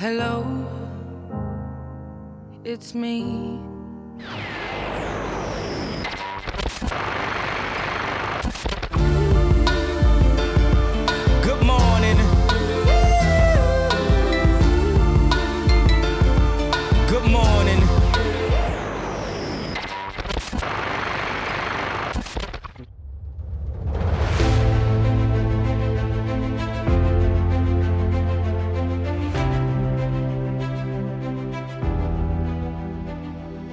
Hello, it's me.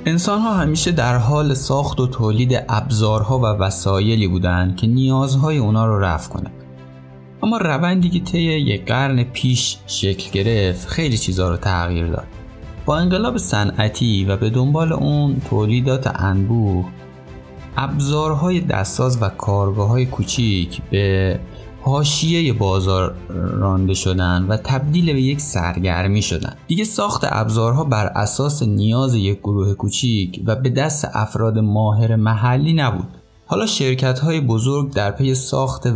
انسان ها همیشه در حال ساخت و تولید ابزارها و وسایلی بودند که نیازهای اونا رو رفع کنه. اما روندی که طی یک قرن پیش شکل گرفت خیلی چیزها رو تغییر داد. با انقلاب صنعتی و به دنبال اون تولیدات انبوه ابزارهای دستساز و کارگاه های کوچیک به حاشیه بازار رانده شدن و تبدیل به یک سرگرمی شدن. دیگه ساخت ابزارها بر اساس نیاز یک گروه کوچیک و به دست افراد ماهر محلی نبود. حالا شرکت های بزرگ در پی ساخت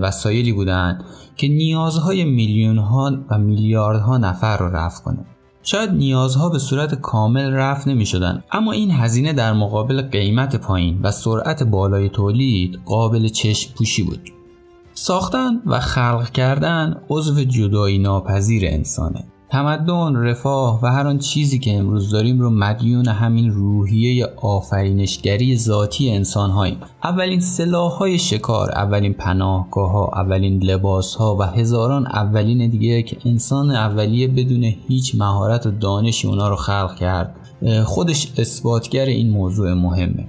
وسایلی بودند که نیازهای میلیون ها و میلیاردها نفر رو رفع کنه شاید نیازها به صورت کامل رفع نمی شدن اما این هزینه در مقابل قیمت پایین و سرعت بالای تولید قابل چشم پوشی بود. ساختن و خلق کردن عضو جدایی ناپذیر انسانه تمدن، رفاه و هر آن چیزی که امروز داریم رو مدیون همین روحیه آفرینشگری ذاتی انسان هاییم. اولین سلاح های شکار، اولین پناهگاه ها، اولین لباس ها و هزاران اولین دیگه که انسان اولیه بدون هیچ مهارت و دانشی اونا رو خلق کرد خودش اثباتگر این موضوع مهمه.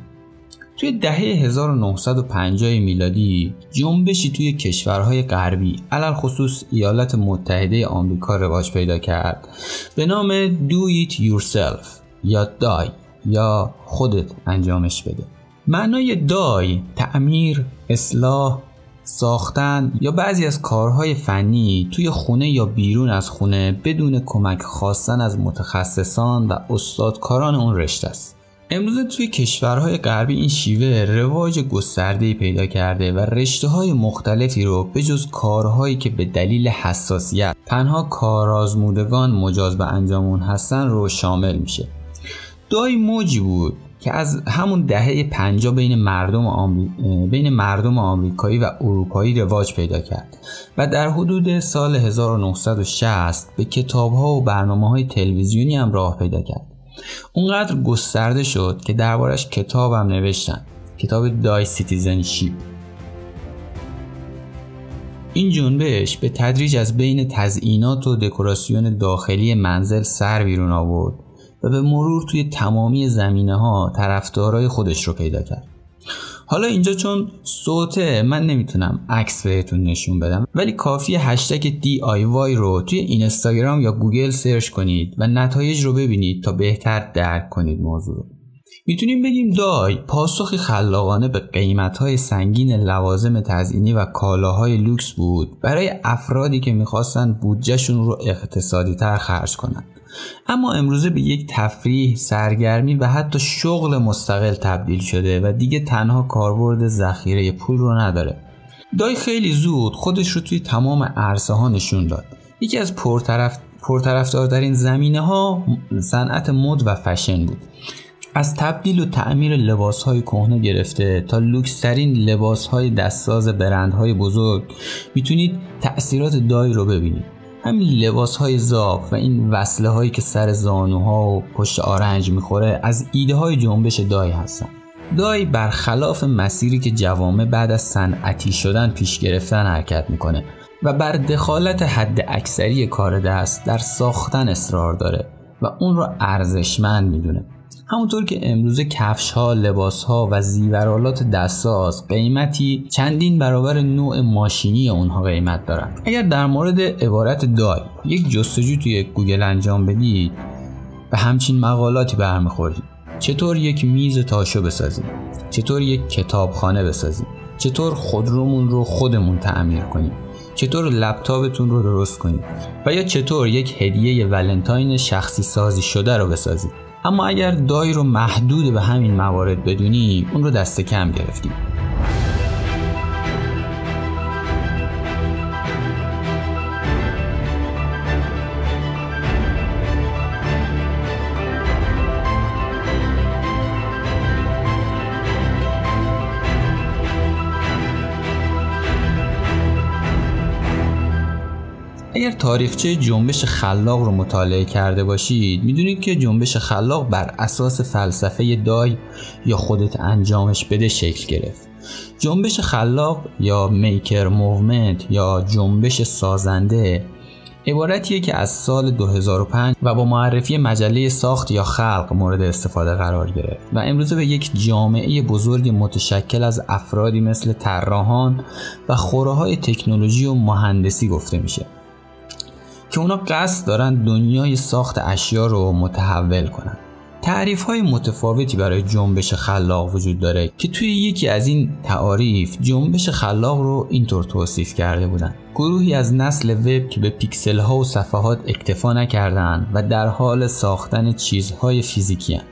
توی دهه 1950 میلادی جنبشی توی کشورهای غربی علل خصوص ایالات متحده آمریکا رواج پیدا کرد. به نام Do It Yourself یا دای یا خودت انجامش بده. معنای دای تعمیر، اصلاح، ساختن یا بعضی از کارهای فنی توی خونه یا بیرون از خونه بدون کمک خواستن از متخصصان و استادکاران اون رشته است. امروزه توی کشورهای غربی این شیوه رواج گسترده‌ای پیدا کرده و رشته های مختلفی رو به جز کارهایی که به دلیل حساسیت تنها کارآزمودگان مجاز به انجام اون هستن رو شامل میشه. DIY موجی بود که از همون دهه 50 بین مردم بین مردم آمریکایی و اروپایی رواج پیدا کرد و در حدود سال 1960 به کتابها و برنامه های تلویزیونی هم راه پیدا کرد. اونقدر گسترده شد که دربارش کتابم نوشتن. کتاب DIY Citizenship این جنبش به تدریج از بین تزئینات و دکوراسیون داخلی منزل سر بیرون آورد و به مرور توی تمامی زمینه ها طرفدارای خودش رو پیدا کرد. حالا اینجا چون صوته من نمی‌تونم عکس بهتون نشون بدم ولی کافی هشتگ DIY رو توی اینستاگرام یا گوگل سرچ کنید و نتایج رو ببینید تا بهتر درک کنید موضوع رو. می‌تونیم بگیم DIY پاسخی خلاقانه به قیمتهای سنگین لوازم تزئینی و کالاهای لوکس بود برای افرادی که می‌خواستن بودجهشون رو اقتصادی تر خرج کنند اما امروزه به یک تفریح، سرگرمی و حتی شغل مستقل تبدیل شده و دیگه تنها کاربرد ذخیره پول رو نداره. دای خیلی زود خودش رو توی تمام عرصه ها نشون داد. یکی از پرطرف پرطرفدارترین زمینه ها صنعت مد و فشن بود. از تبدیل و تعمیر لباس های کهنه گرفته تا لوکس ترین لباس های دستساز برندهای بزرگ می‌تونید تأثیرات دای رو ببینید. همین لباس های و این وصله هایی که سر زانوها و پشت آرنج می‌خوره از ایده های جنبش دای هستن دای برخلاف مسیری که جوامع بعد از صنعتی شدن پیش گرفتن حرکت می‌کنه و بر دخالت حد اکثری کار دست در ساختن اصرار داره و اون رو ارزشمند می‌دونه همونطور که امروزه کفش ها، لباس ها و زیورالات دستساز قیمتی چندین برابر نوع ماشینی اونها قیمت دارند. اگر در مورد عبارت دای یک جستجو توی گوگل انجام بدید به همچین مقالاتی برمیخورید. چطور یک میز تاشو بسازیم؟ چطور یک کتابخانه بسازیم؟ چطور خودرومون رو خودمون تعمیر کنیم؟ چطور لپتاپتون رو درست کنید و یا چطور یک هدیه ولنتاین شخصی سازی شده رو بسازید اما اگر دای رو محدود به همین موارد بدونی اون رو دست کم گرفتیم تاریخچه جنبش خلاق رو مطالعه کرده باشید. می‌دونید که جنبش خلاق بر اساس فلسفه DIY یا خودت انجامش بده شکل گرفت. جنبش خلاق یا maker movement یا جنبش سازنده عبارتیه که از سال 2005 و با معرفی مجله ساخت یا خلق مورد استفاده قرار گرفت و امروزه به یک جامعه بزرگ متشکل از افرادی مثل طراحان و خوره های تکنولوژی و مهندسی گفته میشه. که اونا قصد دارن دنیای ساخت اشیا رو متحول کنن تعریف های متفاوتی برای جنبش خلاق وجود داره که توی یکی از این تعاریف جنبش خلاق رو اینطور توصیف کرده بودن گروهی از نسل وب که به پیکسل ها و صفحات اکتفا نکردن و در حال ساختن چیزهای فیزیکی هن.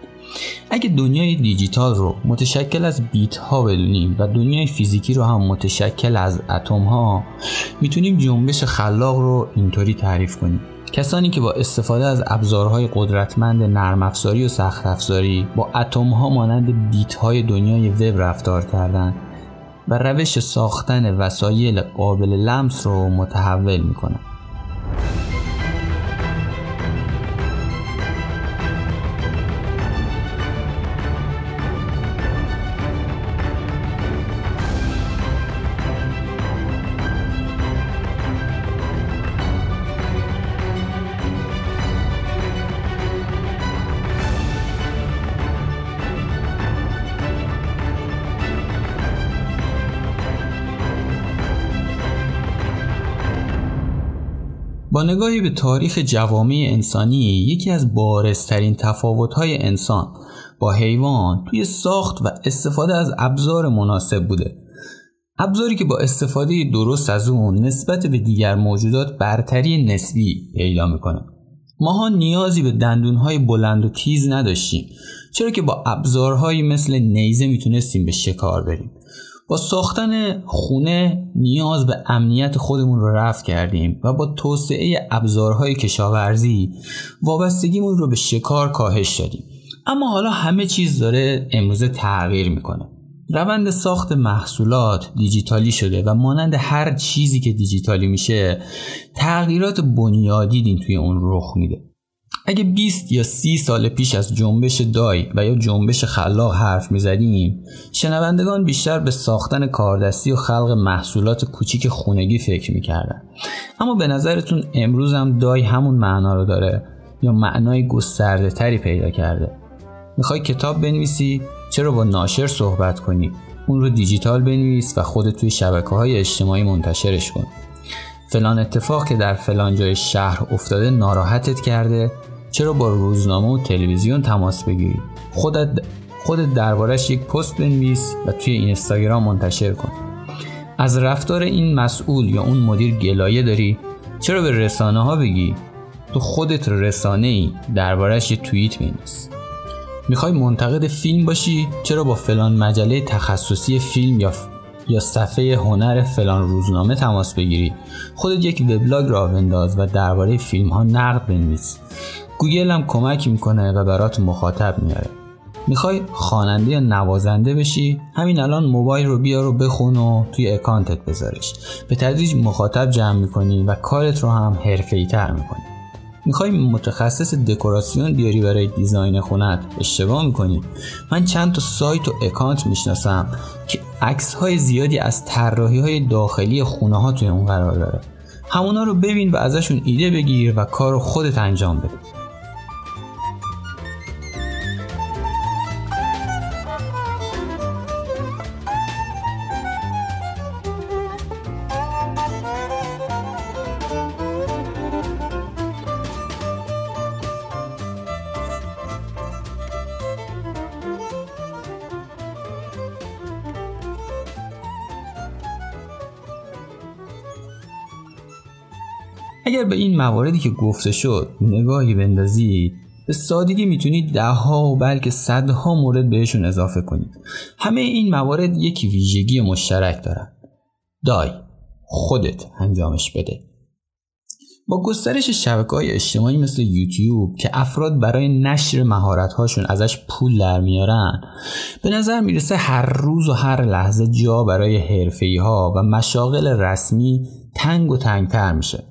اگه دنیای دیجیتال رو متشکل از بیت ها بدونیم و دنیای فیزیکی رو هم متشکل از اتم ها می‌تونیم جنبش خلاق رو اینطوری تعریف کنیم. کسانی که با استفاده از ابزارهای قدرتمند نرم افزاری و سخت افزاری با اتم ها مانند بیت های دنیای وب رفتار کردند و روش ساختن وسایل قابل لمس رو متحول می‌کنند با نگاهی به تاریخ جوامع انسانی یکی از بارزترین تفاوت‌های انسان با حیوان توی ساخت و استفاده از ابزار مناسب بوده. ابزاری که با استفاده درست از اون نسبت به دیگر موجودات برتری نسبی پیدا می‌کنه. ماها نیازی به دندونهای بلند و تیز نداشتیم چرا که با ابزارهایی مثل نیزه می‌تونستیم به شکار بریم. با ساختن خونه نیاز به امنیت خودمون رو رفع کردیم و با توسعه ابزارهای کشاورزی وابستگیمون رو به شکار کاهش دادیم. اما حالا همه چیز داره امروزه تغییر می‌کنه. روند ساخت محصولات دیجیتالی شده و مانند هر چیزی که دیجیتالی میشه تغییرات بنیادی دین توی اون رخ میده. اگه 20 یا 30 سال پیش از جنبش دای و یا جنبش خلاق حرف می‌زدیم شنوندگان بیشتر به ساختن کاردستی و خلق محصولات کوچیک خونگی فکر می‌کردن. اما به نظرتون امروز هم دای همون معنا رو داره یا معنای گسترده تری پیدا کرده؟ می‌خوای کتاب بنویسی؟ چرا با ناشر صحبت کنی؟ اون رو دیجیتال بنویس و خودت توی شبکه های اجتماعی منتشرش کن. فلان اتفاق که در فلان جای شهر افتاده ناراحتت کرده چرا با روزنامه و تلویزیون تماس بگیری خودت خودت دربارش یک پست بنویس و توی اینستاگرام منتشر کن. از رفتار این مسئول یا اون مدیر گلایه داری؟ چرا به رسانه ها بگی؟ تو خودت رسانه ای دربارش یه توییت بنویس. می‌خوای منتقد فیلم باشی؟ چرا با فلان مجله تخصصی فیلم یا یا صفحه هنر فلان روزنامه تماس بگیری؟ خودت یک وبلاگ راه بنداز و درباره فیلم ها نقد بنویس. گوگل هم کمک می‌کنه و برات مخاطب میاره. می‌خوای خواننده یا نوازنده بشی همین الان موبایل رو بیار و بخون و توی اکانتت بذارش. به تدریج مخاطب جمع می‌کنی و کارت رو هم حرفه‌ای تر می‌کنی. می‌خوای متخصص دکوراسیون بیاری برای دیزاین خونت؟ اشتباه می‌کنی. من چند تا سایت و اکانت می‌شناسم که عکس های زیادی از طراحی های داخلی خونه ها توی اون قرار داره. همونا رو ببین و ازشون ایده بگیر و کار رو خودت انجام بده. اگر به این مواردی که گفته شد نگاهی بندازید به سادگی می‌تونید ده ها و بلکه صدها مورد بهشون اضافه کنید همه این موارد یک ویژگی مشترک دارن. دای خودت انجامش بده. با گسترش شبکه های اجتماعی مثل یوتیوب که افراد برای نشر مهارت هاشون ازش پول در میارن به نظر می‌رسه هر روز و هر لحظه جا برای حرفی ها و مشاغل رسمی تنگ و تنگتر میشه.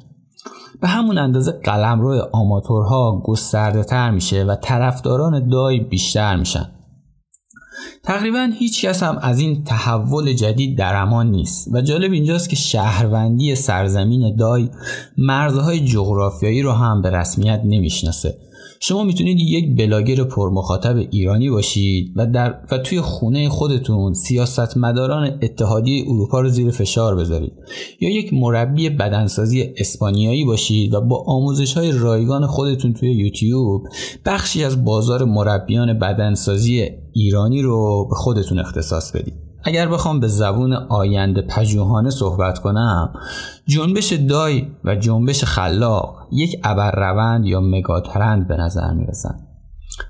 به همون اندازه قلمرو آماتورها گسترده تر میشه و طرفداران دای بیشتر میشن. تقریبا هیچ کس هم از این تحول جدید در امان نیست و جالب اینجاست که شهروندی سرزمین دای مرزهای جغرافیایی رو هم به رسمیت نمی‌شناسه. شما می‌تونید یک بلاگر پرمخاطب ایرانی باشید و, در و توی خونه خودتون سیاستمداران اتحادیه اروپا رو زیر فشار بذارید. یا یک مربی بدنسازی اسپانیایی باشید و با آموزش های رایگان خودتون توی یوتیوب بخشی از بازار مربیان بدنسازی ایرانی رو به خودتون اختصاص بدید. اگر بخوام به زبون آینده پژوهانه صحبت کنم جنبش دای و جنبش خلاق یک روند یا مگاترند به نظر می‌رسن.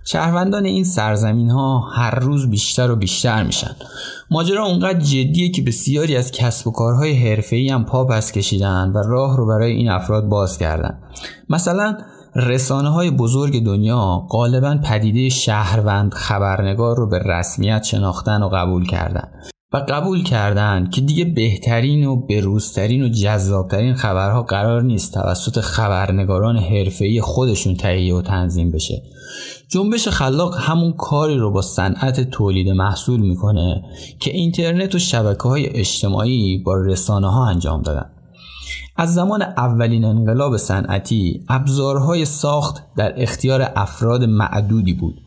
شهروندان این سرزمین ها هر روز بیشتر و بیشتر میشن. ماجرا اونقدر جدیه که بسیاری از کسب و کارهای حرفه‌ای هم پا پس کشیدن و راه رو برای این افراد باز کردن. مثلا رسانه های بزرگ دنیا غالبا پدیده شهروند خبرنگار رو به رسمیت شناختن و قبول کردن و قبول کردن که دیگه بهترین و بروزترین و جذابترین خبرها قرار نیست توسط خبرنگاران حرفه‌ای خودشون تهیه و تنظیم بشه. جنبش خلاق همون کاری رو با صنعت تولید محصول می‌کنه که اینترنت و شبکه های اجتماعی با رسانه ها انجام دادن. از زمان اولین انقلاب صنعتی ابزارهای ساخت در اختیار افراد معدودی بود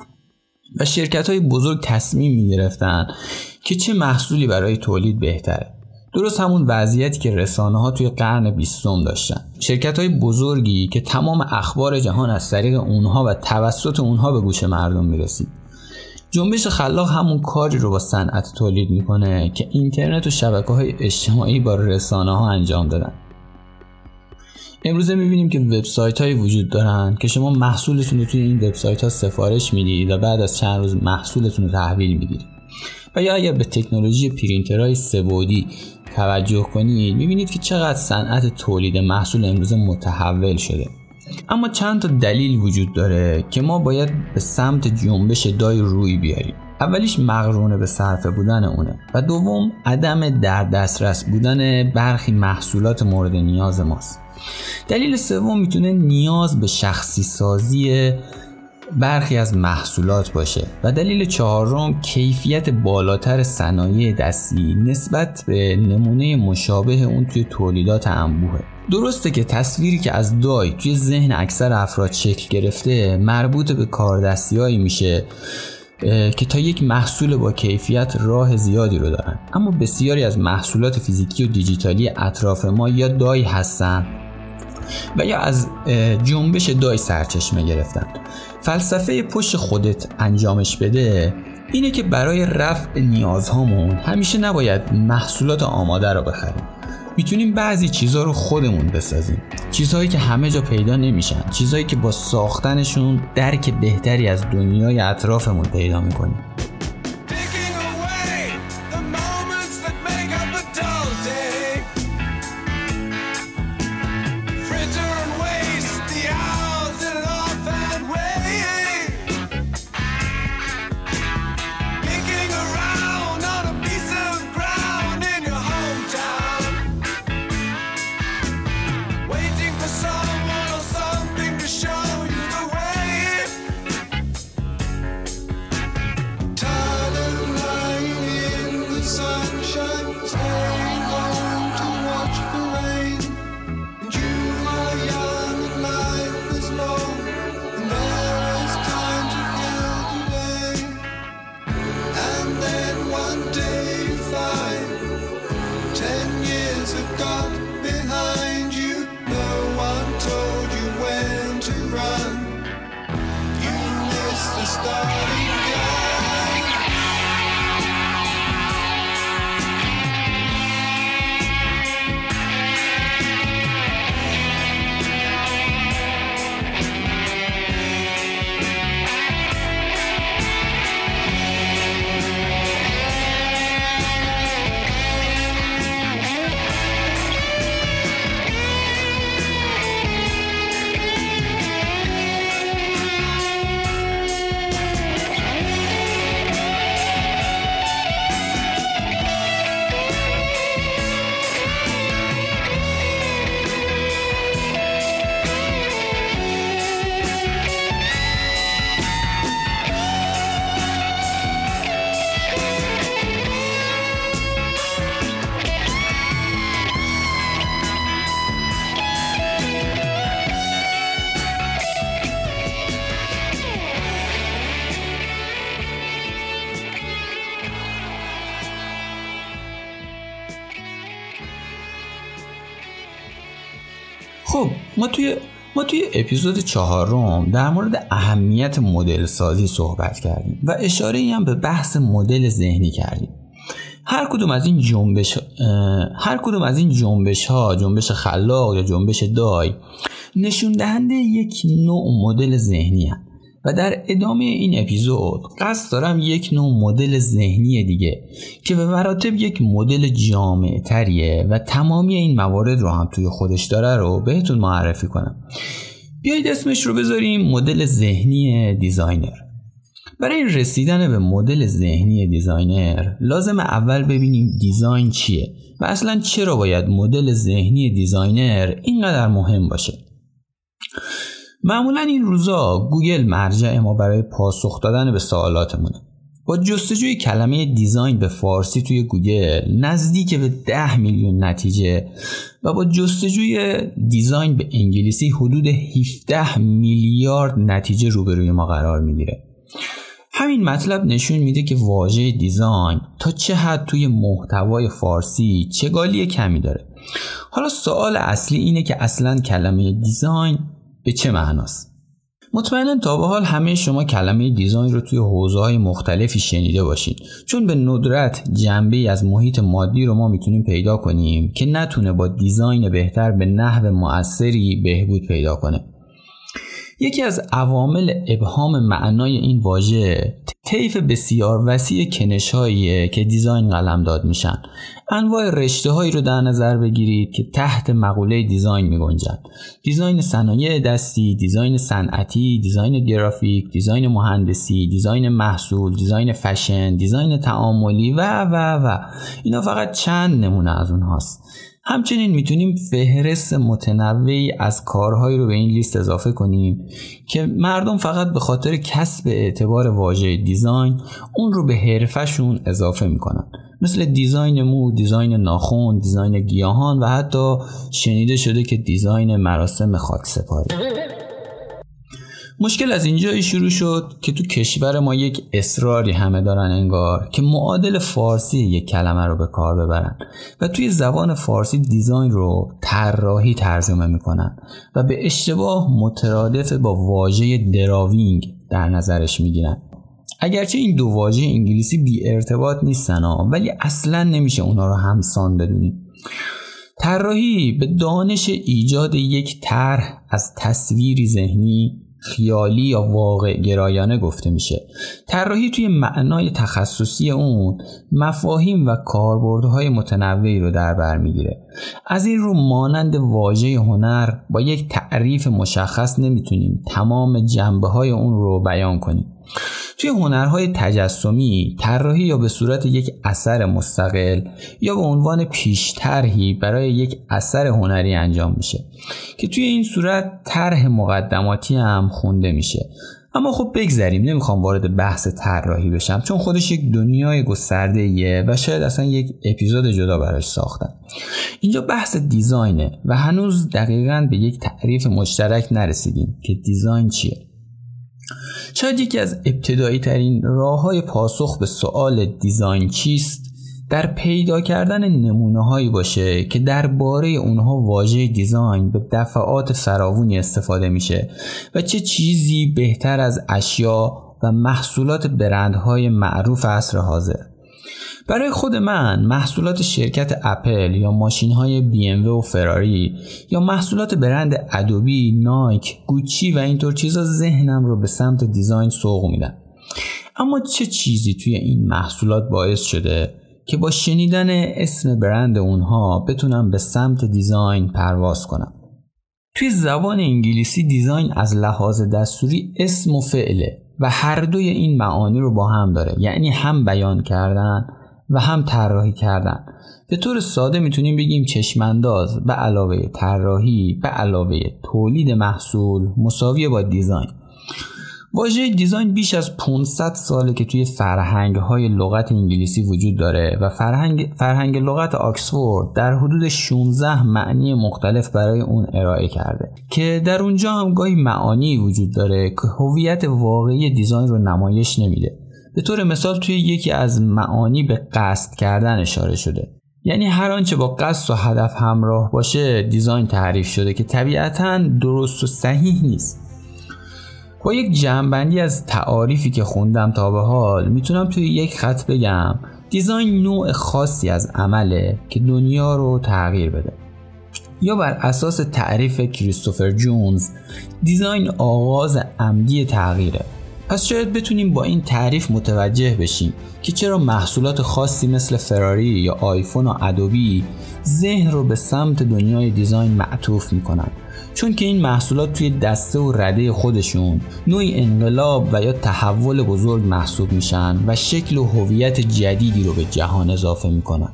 و شرکت های بزرگ تصمیم می گرفتن که چه محصولی برای تولید بهتره. درست همون وضعیتی که رسانه ها توی قرن بیستم داشتن. شرکت های بزرگی که تمام اخبار جهان از طریق اونها و توسط اونها به گوش مردم می‌رسید. جنبش خلاق همون کاری رو با صنعت تولید می‌کنه که اینترنت و شبکه های اجتماعی با رسانه ها انجام دادن. امروزه می‌بینیم که وبسایت هایی وجود دارن که شما محصولتون رو توی این وبسایت ها سفارش می‌دید و بعد از چند روز محصولتون رو تحویل می‌گیرید. و یا اگر به تکنولوژی پرینترهای سبودی توجه کنید می‌بینید که چقدر صنعت تولید محصول امروزه متحول شده. اما چند تا دلیل وجود داره که ما باید به سمت جنبش دای روی بیاریم. اولیش مقرونه به صرفه بودن اونه و دوم عدم در دسترس بودن برخی محصولات مورد نیاز ماست. دلیل سوم می‌تونه نیاز به شخصی سازی برخی از محصولات باشه و دلیل چهارم کیفیت بالاتر صنایع دستی نسبت به نمونه مشابه اون توی تولیدات انبوهه. درسته که تصویری که از دای توی ذهن اکثر افراد شکل گرفته مربوط به کاردستی میشه که تا یک محصول با کیفیت راه زیادی رو دارن. اما بسیاری از محصولات فیزیکی و دیجیتالی اطراف ما یا دای هستن و یا از جنبش دای سرچشمه گرفتن فلسفه پشت خودت انجامش بده اینه که برای رفع نیازهامون همیشه نباید محصولات آماده رو بخریم. می‌تونیم بعضی چیزها رو خودمون بسازیم. چیزهایی که همه جا پیدا نمیشن. چیزهایی که با ساختنشون درک بهتری از دنیای اطرافمون پیدا می‌کنیم. ما توی ما توی اپیزود چهارم در مورد اهمیت مدل سازی صحبت کردیم و اشاره هم به بحث مدل ذهنی کردیم هر کدوم از این جنبش هر کدوم از این جنبش ها جنبش خلاق یا جنبش دای نشون دهنده یک نوع مدل ذهنی هم. و در ادامه این اپیزود قصد دارم یک نوع مدل ذهنی دیگه که به مراتب یک مدل جامع تریه و تمامی این موارد رو هم توی خودش داره رو بهتون معرفی کنم. بیایید اسمش رو بذاریم مدل ذهنی designer. برای رسیدن به مدل ذهنی designer لازمه اول ببینیم design چیه و اصلا چرا باید مدل ذهنی designer اینقدر مهم باشه. معمولا این روزا گوگل مرجع ما برای پاسخ دادن به سوالاتمونه. با جستجوی کلمه design به فارسی توی گوگل نزدیک به 10 میلیون نتیجه و با جستجوی design به انگلیسی حدود 17 میلیارد نتیجه روبروی ما قرار می‌گیره. همین مطلب نشون میده که واژه design تا چه حد توی محتوای فارسی چگالی کمی داره. حالا سوال اصلی اینه که اصلا کلمه design به چه معناست؟ مطمئنا تا به حال همه شما کلمه design رو توی حوزه های مختلفی شنیده باشین. چون به ندرت جنبه‌ای از محیط مادی رو ما می‌تونیم پیدا کنیم که نتونه با design بهتر به نحو مؤثری بهبود پیدا کنه. یکی از عوامل ابهام معنای این واژه طیف بسیار وسیع کنشهاییه که design قلمداد میشن انواع رشته هایی رو در نظر بگیرید که تحت مقوله design می گنجن. design صنایع دستی، design صنعتی، design گرافیک، design مهندسی، design محصول، design fashion، design تعاملی و و و اینا فقط چند نمونه از اونهاست. همچنین می‌تونیم فهرست متنوعی از کارهایی رو به این لیست اضافه کنیم که مردم فقط به خاطر کسب اعتبار واژه design اون رو به حرفشون اضافه می‌کنن. مثل design مو، design ناخون، design گیاهان و حتی شنیده شده که design مراسم خاک سپاری مشکل از اینجایی شروع شد که تو کشور ما یک اصراری همه دارن انگار که معادل فارسی یک کلمه رو به کار ببرن و توی زبان فارسی design رو طراحی ترجمه می‌کنن و به اشتباه مترادف با واژه دراوینگ در نظرش می‌گیرن. اگرچه این دو واژه انگلیسی بی ارتباط نیستن ها ولی اصلا نمیشه اونا رو همسان بدونیم. طراحی به دانش ایجاد یک طرح از تصویری ذهنی خیالی یا واقع گرایانه گفته میشه. طراحی توی معنای تخصصی اون مفاهیم و کاربردهای متنوعی رو در بر می‌گیره. از این رو مانند واژه هنر با یک تعریف مشخص نمی‌تونیم تمام جنبه های اون رو بیان کنیم. توی هنرهای تجسمی طراحی یا به صورت یک اثر مستقل یا به عنوان پیشترهی برای یک اثر هنری انجام میشه که توی این صورت طرح مقدماتی هم خونده میشه. اما خب بگذریم نمی‌خوام وارد بحث طراحی بشم چون خودش یک دنیای گسترده ایه و شاید اصلا یک اپیزود جدا براش ساختم اینجا بحث دیزاینه و هنوز دقیقا به یک تعریف مشترک نرسیدیم که دیزاین چیه. شاید یکی از ابتدایی ترین راه های پاسخ به سوال دیزاین چیست؟ در پیدا کردن نمونه هایی باشه که درباره اونها واژه دیزاین به دفعات فراوونی استفاده میشه و چه چیزی بهتر از اشیا و محصولات برندهای معروف عصر حاضر. برای خود من محصولات شرکت اپل یا ماشین های بی ام و فراری یا محصولات برند Adobe، Nike، Gucci و اینطور چیزا ذهنم رو به سمت design سوق میدن. اما چه چیزی توی این محصولات باعث شده که با شنیدن اسم برند اونها بتونم به سمت design پرواز کنم؟ توی زبان انگلیسی design از لحاظ دستوری اسم و فعله و هر دوی این معانی رو با هم داره. یعنی هم بیان کردن و هم طراحی کردن. به طور ساده می‌تونیم بگیم چشمانداز به علاوه طراحی به علاوه تولید محصول مساویه با دیزاین. واژه دیزاین بیش از 500 ساله که توی فرهنگ های لغت انگلیسی وجود داره و فرهنگ, فرهنگ لغت آکسفورد در حدود 16 معنی مختلف برای اون ارائه کرده که در اونجا هم گاهی معانی وجود داره که هویت واقعی دیزاین رو نمایش نمیده. به طور مثال توی یکی از معانی به قصد کردن اشاره شده. یعنی هر آنچه با قصد و هدف همراه باشه دیزاین تعریف شده که طبیعتا درست و صحیح نیست. با یک جمعبندی از تعاریفی که خوندم تا به حال می‌تونم توی یک خط بگم. دیزاین نوع خاصی از عمله که دنیا رو تغییر بده. یا بر اساس تعریف کریستوفر جونز دیزاین آغاز عمدی تغییره. پس شاید بتونیم با این تعریف متوجه بشیم که چرا محصولات خاصی مثل فراری یا آیفون و ادوبی ذهن رو به سمت دنیای دیزاین معطوف می‌کنن. چون که این محصولات توی دسته و رده خودشون نوعی انقلاب و یا تحول بزرگ محسوب میشن و شکل و هویت جدیدی رو به جهان اضافه می‌کنن.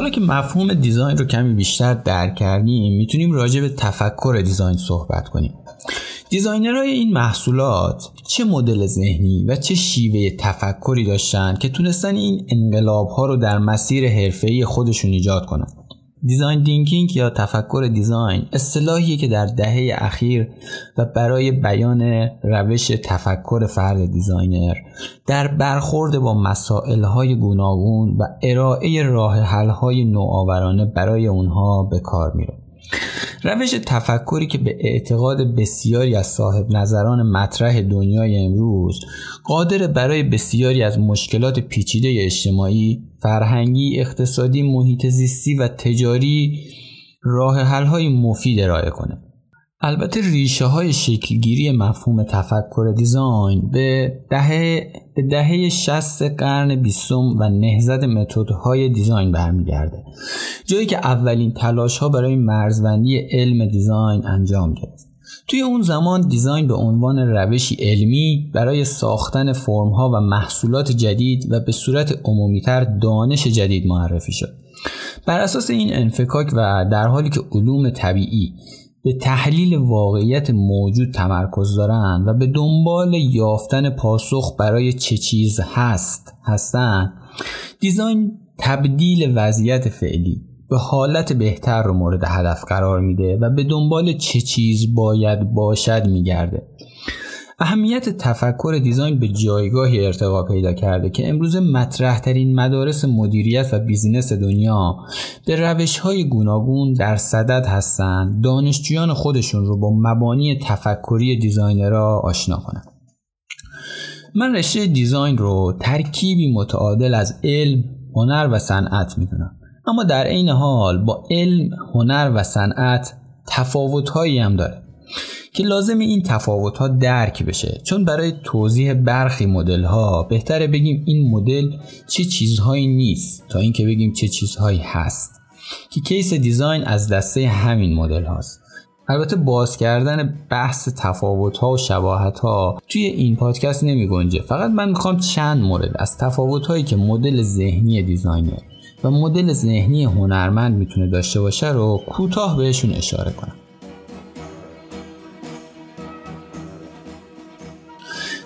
حالا که مفهوم design رو کمی بیشتر درک کردیم می‌تونیم راجع به تفکر design صحبت کنیم. designer های این محصولات چه مدل ذهنی و چه شیوه تفکری داشتن که تونستن این انقلاب ها رو در مسیر حرفه‌ای خودشون ایجاد کنند design thinking یا تفکر design اصطلاحیه که در دهه اخیر و برای بیان روش تفکر فرد designer در برخورد با مسائلهای گوناگون و ارائه راه حلهای نوآورانه برای اونها به کار میره. روش تفکری که به اعتقاد بسیاری از صاحب نظران مطرح دنیای امروز قادر برای بسیاری از مشکلات پیچیده اجتماعی، فرهنگی، اقتصادی، محیط زیستی و تجاری راه حل های مفید ارائه کنه. البته ریشه های شکلگیری مفهوم تفکر دیزاین به دهه به دهه 60 قرن بیستم و نهزت متدهای دیزاین برمیگرده جایی که اولین تلاش ها برای مرزبندی علم دیزاین انجام گرفت توی اون زمان دیزاین به عنوان روشی علمی برای ساختن فرمها و محصولات جدید و به صورت عمومیتر دانش جدید معرفی شد. بر اساس این انفکاک و در حالی که علوم طبیعی به تحلیل واقعیت موجود تمرکز دارند و به دنبال یافتن پاسخ برای چه چیز هست هستند design تبدیل وضعیت فعلی به حالت بهتر رو مورد هدف قرار میده و به دنبال چه چیز باید باشد میگرده اهمیت تفکر design به جایگاهی ارتقا پیدا کرده که امروز مطرح ترین مدارس مدیریت و business دنیا به روش های گوناگون در صدد هستند دانشجویان خودشون رو با مبانی تفکری designer ها آشنا کنند. من رشته design رو ترکیبی متعادل از علم، هنر و صنعت می‌دونم. اما در عین حال با علم، هنر و صنعت تفاوتهایی هم داره. که لازم این تفاوت ها درک بشه. چون برای توضیح برخی مدل ها بهتره بگیم این مدل چه چیزهایی نیست تا اینکه بگیم چه چیزهایی هست. که case design از دسته همین مدل هاست. البته باز کردن بحث تفاوت ها و شباهت ها توی این پادکست نمی گنجه فقط من می‌خوام چند مورد از تفاوت هایی که مدل ذهنی designer و مدل ذهنی هنرمند می‌تونه داشته باشه رو کوتاه بهشون اشاره کنم.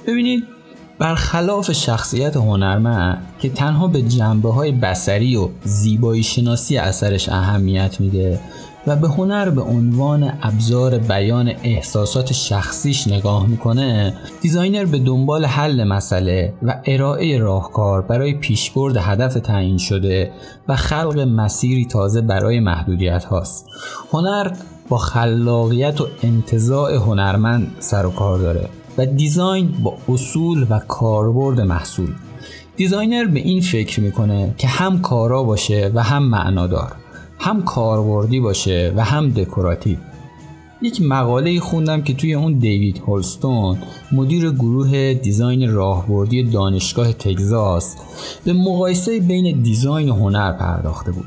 ببینید برخلاف شخصیت هنرمند که تنها به جنبه های بسری و زیبایی شناسی اثرش اهمیت میده و به هنر به عنوان ابزار بیان احساسات شخصیش نگاه می‌کنه دیزاینر به دنبال حل مسئله و ارائه راهکار برای پیشبرد هدف تعیین شده و خلق مسیری تازه برای محدودیت هاست. هنر با خلاقیت و انتزاع هنرمند سر و کار داره و design با اصول و کاربرد محصول. designer به این فکر می‌کنه که هم کارا باشه و هم معنادار. هم کاربردی باشه و هم دکوراتیو یک مقاله خوندم که توی اون دیوید هولستون مدیر گروه design راهبردی دانشگاه تگزاس به مقایسه بین دیزاین و هنر پرداخته بود.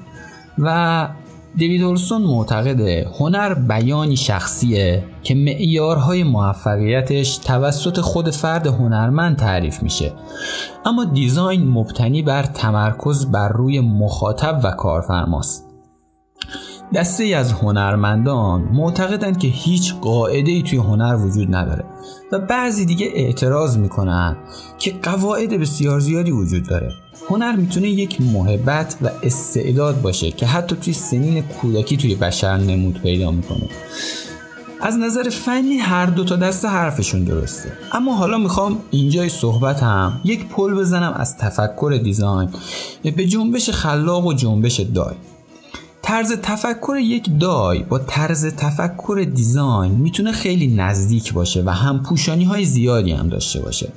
و دیوید اولسون معتقده هنر بیانی شخصیه که معیارهای موفقیتش توسط خود فرد هنرمند تعریف میشه. اما دیزاین مبتنی بر تمرکز بر روی مخاطب و کارفرماست. دسته ای از هنرمندان معتقدند که هیچ قاعده ای توی هنر وجود نداره و بعضی دیگه اعتراض می‌کنن که قواعد بسیار زیادی وجود داره. هنر می‌تونه یک محبت و استعداد باشه که حتی توی سنین کودکی توی بشر نمود پیدا می‌کنه. از نظر فنی هر دو تا دست حرفشون درسته. اما حالا می‌خوام اینجای صحبت هم یک پل بزنم از تفکر دیزاین. به جنبش خلاق و جنبش دای طرز تفکر یک دای با طرز تفکر دیزاین می‌تونه خیلی نزدیک باشه و هم پوشانی های زیادی هم داشته باشه.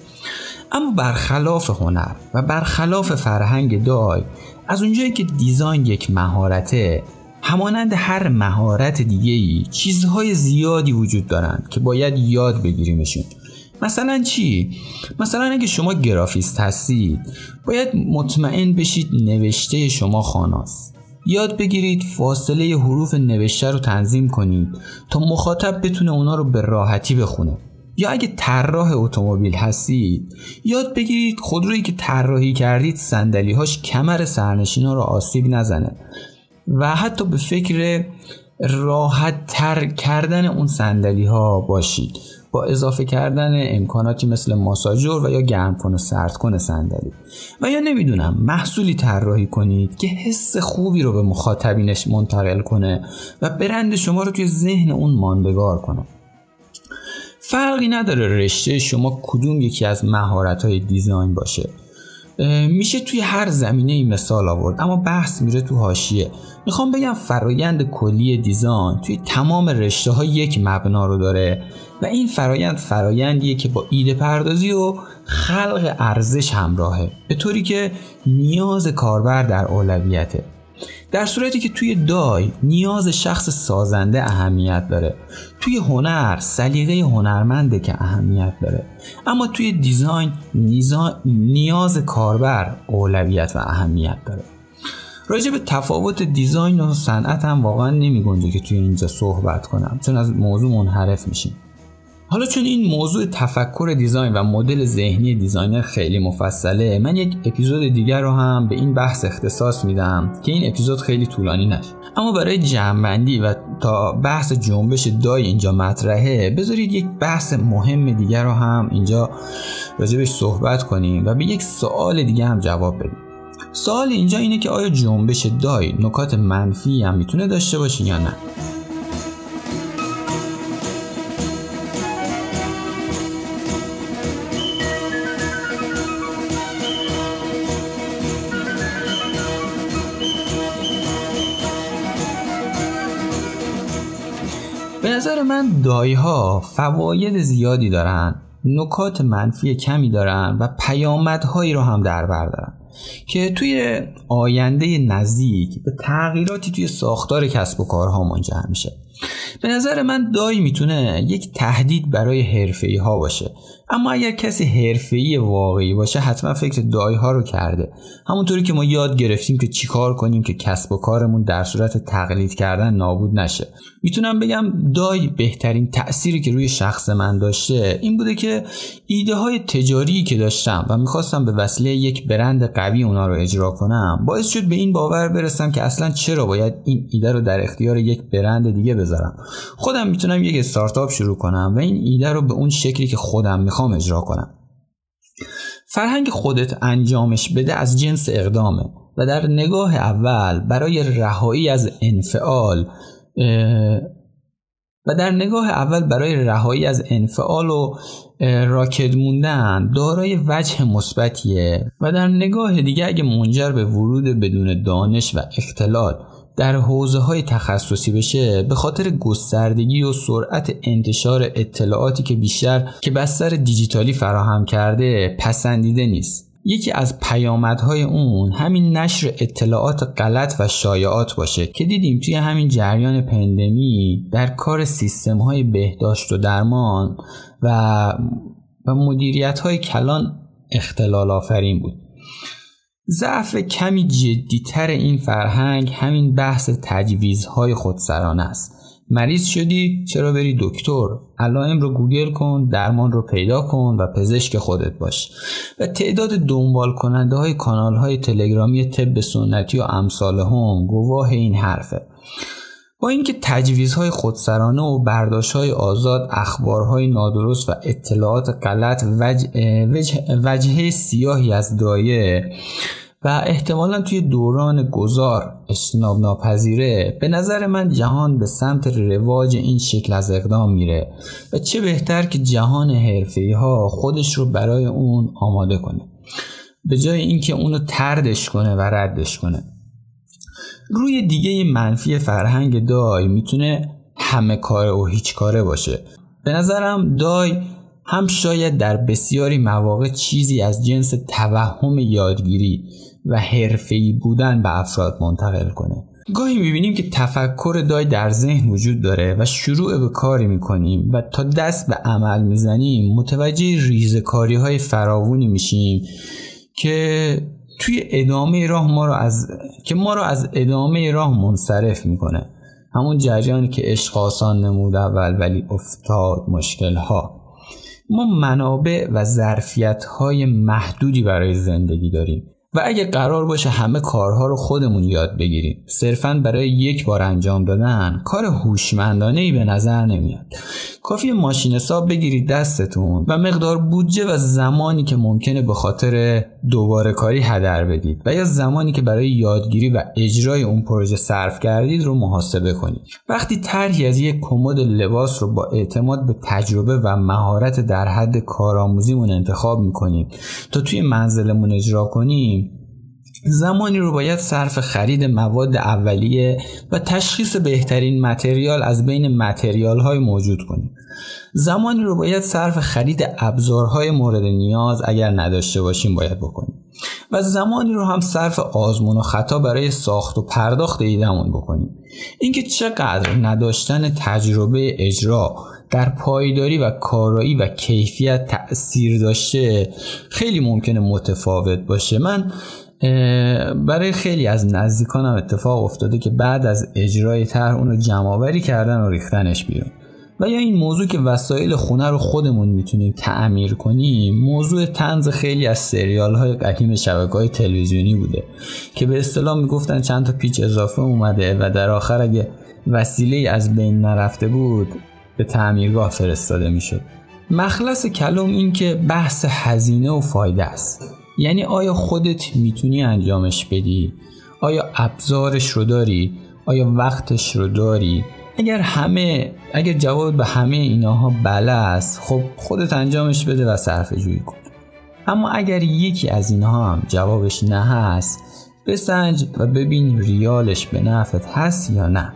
اما برخلاف هنر و برخلاف فرهنگ دای از اونجایی که دیزاین یک مهارته همانند هر مهارت دیگه ای چیزهای زیادی وجود دارند که باید یاد بگیریمشون. مثلا چی؟ مثلا اگه شما گرافیست هستید باید مطمئن بشید نوشته شما خاناست. یاد بگیرید فاصله حروف نوشته رو تنظیم کنید تا مخاطب بتونه اونا رو به راحتی بخونه. یا اگه طراح اتومبیل هستید یاد بگیرید خودرویی که طراحی کردید صندلیهاش کمر سرنشینا رو آسیب نزنه و حتی به فکر راحت تر کردن اون سندلی ها باشید. با اضافه کردن امکاناتی مثل ماساژور و یا گرم کن و سرد کن صندلی. و یا نمی‌دونم محصولی طراحی کنید که حس خوبی رو به مخاطبینش منتقل کنه و برند شما رو توی ذهن اون ماندگار کنه. فرقی نداره رشته شما کدوم یکی از مهارت های دیزاین باشه. میشه توی هر زمینه ای مثال آورد اما بحث میره تو حاشیه. می‌خوام بگم فرایند کلی دیزاین توی تمام رشته ها یک مبنا رو داره و این فرایند فرایندیه که با ایده پردازی و خلق ارزش همراهه. به طوری که نیاز کاربر در اولویته. در صورتی که توی DIY نیاز شخص سازنده اهمیت داره. توی هنر سلیقه هنرمنده که اهمیت داره. اما توی design نیاز کاربر اولویت و اهمیت داره. راجع به تفاوت design و صنعت هم واقعا نمی که توی اینجا صحبت کنم. چون از موضوع منحرف میشیم. حالا چون این موضوع تفکر design و مدل ذهنی designer خیلی مفصله من یک اپیزود دیگر رو هم به این بحث اختصاص میدم که این اپیزود خیلی طولانی نشه. اما برای جمعبندی و تا بحث جنبش دای اینجا مطرحه بذارید یک بحث مهم دیگر رو هم اینجا راجبش صحبت کنیم و به یک سوال دیگه هم جواب بدیم. سوال اینجا اینه که آیا جنبش دای نکات منفی هم می‌تونه داشته باشه یا نه؟ نظر من دایی ها فواید زیادی دارن نکات منفی کمی دارن و پیامدهایی رو هم در بر دارن که توی آینده نزدیک به تغییراتی توی ساختار کسب و کارها منجر میشه. به نظر من دای می‌تونه یک تهدید برای حرفه‌ای ها باشه. اما اگر کسی حرفه‌ای واقعی باشه حتما فکر دای ها رو کرده. همونطوری که ما یاد گرفتیم که چیکار کنیم که کسب و کارمون در صورت تقلید کردن نابود نشه. می‌تونم بگم دای بهترین تأثیری که روی شخص من داشته این بوده که ایده های تجاری که داشتم و می‌خواستم به وسیله یک برند قوی اونا رو اجرا کنم باعث شد به این باور برسم که اصلا چرا باید این ایده رو در اختیار یک برند دیگه بذارم. خودم می‌تونم یک استارتاپ شروع کنم و این ایده رو به اون شکلی که خودم می‌خوام اجرا کنم. فرهنگ خودت انجامش بده از جنس اقدامه و در نگاه اول برای رهایی از انفعال و در نگاه اول برای رهایی از انفعال و راکد موندن دارای وجه مثبتیه و در نگاه دیگه اگه منجر به ورود بدون دانش و اختلال در حوزه های تخصصی بشه به خاطر گستردگی و سرعت انتشار اطلاعاتی که بیشتر که بستر دیجیتالی فراهم کرده پسندیده نیست. یکی از پیامدهای اون همین نشر اطلاعات غلط و شایعات باشه که دیدیم توی همین جریان پندمی در کار سیستم های بهداشت و درمان و و مدیریت های کلان اختلال آفرین بود. ضعف کمی جدیتر این فرهنگ همین بحث تجویزهای خودسرانه است. مریض شدی چرا بری دکتر؟ علائم رو گوگل کن درمان رو پیدا کن و پزشک خودت باش. و تعداد دنبال کننده های کانال های تلگرامی طب سنتی و امثال هم گواه این حرفه. با اینکه تجویزهای خودسرانه و برداشتهای آزاد اخبارهای نادرست و اطلاعات غلط وجه سیاهی از دایه و احتمالا توی دوران گذار اجتناب ناپذیره به نظر من جهان به سمت رواج این شکل از اقدام میره و چه بهتر که جهان حرفی ها خودش رو برای اون آماده کنه. به جای اینکه اونو تردش کنه و ردش کنه. روی دیگه منفی فرهنگ دای می‌تونه همه کاره و هیچ کاره باشه. به نظرم دای هم شاید در بسیاری مواقع چیزی از جنس توهم یادگیری و حرفه‌ای بودن به افراد منتقل کنه. گاهی می‌بینیم که تفکر دای در ذهن وجود داره و شروع به کاری می‌کنیم و تا دست به عمل می‌زنیم متوجه ریزکاری های فراوونی میشیم که توی ادامه راه ما رو از که ما رو از ادامه راه منصرف می‌کنه. همون جریانی که عشق آسان نمود اول ولی افتاد مشکل ها ما منابع و ظرفیت های محدودی برای زندگی داریم. و اگه قرار باشه همه کارها رو خودمون یاد بگیریم صرفا برای یک بار انجام دادن کار هوشمندانه ای به نظر نمیاد. کافی ماشین حساب بگیرید دستتون و مقدار بودجه و زمانی که ممکنه به خاطر دوباره کاری هدر بدید و یا زمانی که برای یادگیری و اجرای اون پروژه صرف کردید رو محاسبه کنید. وقتی طرحی از یک کمد لباس رو با اعتماد به تجربه و مهارت در حد کارآموزیمون انتخاب می‌کنیم تا توی منزلمون اجرا کنیم زمانی رو باید صرف خرید مواد اولیه و تشخیص بهترین متریال از بین متریال های موجود کنیم. زمانی رو باید صرف خرید ابزارهای مورد نیاز اگر نداشته باشیم باید بکنیم. و زمانی رو هم صرف آزمون و خطا برای ساخت و پرداخت ایدمون بکنیم. اینکه چقدر نداشتن تجربه اجرا در پایداری و کارایی و کیفیت تأثیر داشته خیلی ممکنه متفاوت باشه. من برای خیلی از نزدیکانم اتفاق افتاده که بعد از اجرای طرح اونو جمعآوری کردن و ریختنش بیرون. و یا این موضوع که وسایل خونه رو خودمون می‌تونیم تعمیر کنیم موضوع تنز خیلی از سریال های قدیم شبکه های تلویزیونی بوده که به اصطلاح می‌گفتن چند تا پیچ اضافه اومده و در آخر اگه وسیله از بین نرفته بود به تعمیرگاه فرستاده می‌شد. مخلص کلم این که بحث هزینه و فایده است. یعنی آیا خودت می‌تونی انجامش بدی؟ آیا ابزارش رو داری؟ آیا وقتش رو داری؟ اگر همه اگر جواب به همه ایناها بله است خب خودت انجامش بده و صرف جویی کن. اما اگر یکی از اینها هم جوابش نه هست بسنج و ببین ریالش به نفت هست یا نه.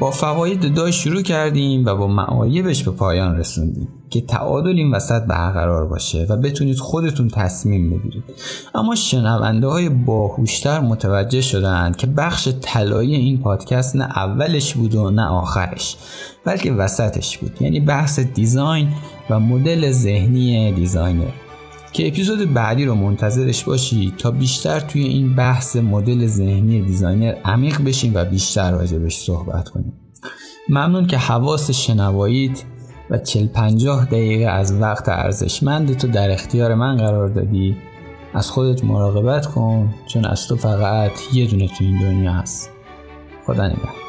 با فواید DIY شروع کردیم و با معایبش به پایان رسوندیم که تعادل این وسط برقرار باشه و بتونید خودتون تصمیم بگیرید. اما شنونده های باهوشتر متوجه شدند که بخش طلایی این پادکست نه اولش بود و نه آخرش بلکه وسطش بود. یعنی بحث design و مدل ذهنی designer. که اپیزود بعدی رو منتظرش باشی تا بیشتر توی این بحث مدل ذهنی designer عمیق بشیم و بیشتر راجبش صحبت کنیم. ممنون که حواس شنواییت و 40 50 دقیقه از وقت ارزشمند تو در اختیار من قرار دادی. از خودت مراقبت کن چون از تو فقط یه دونه تو این دنیا هست. خدا نگهدار.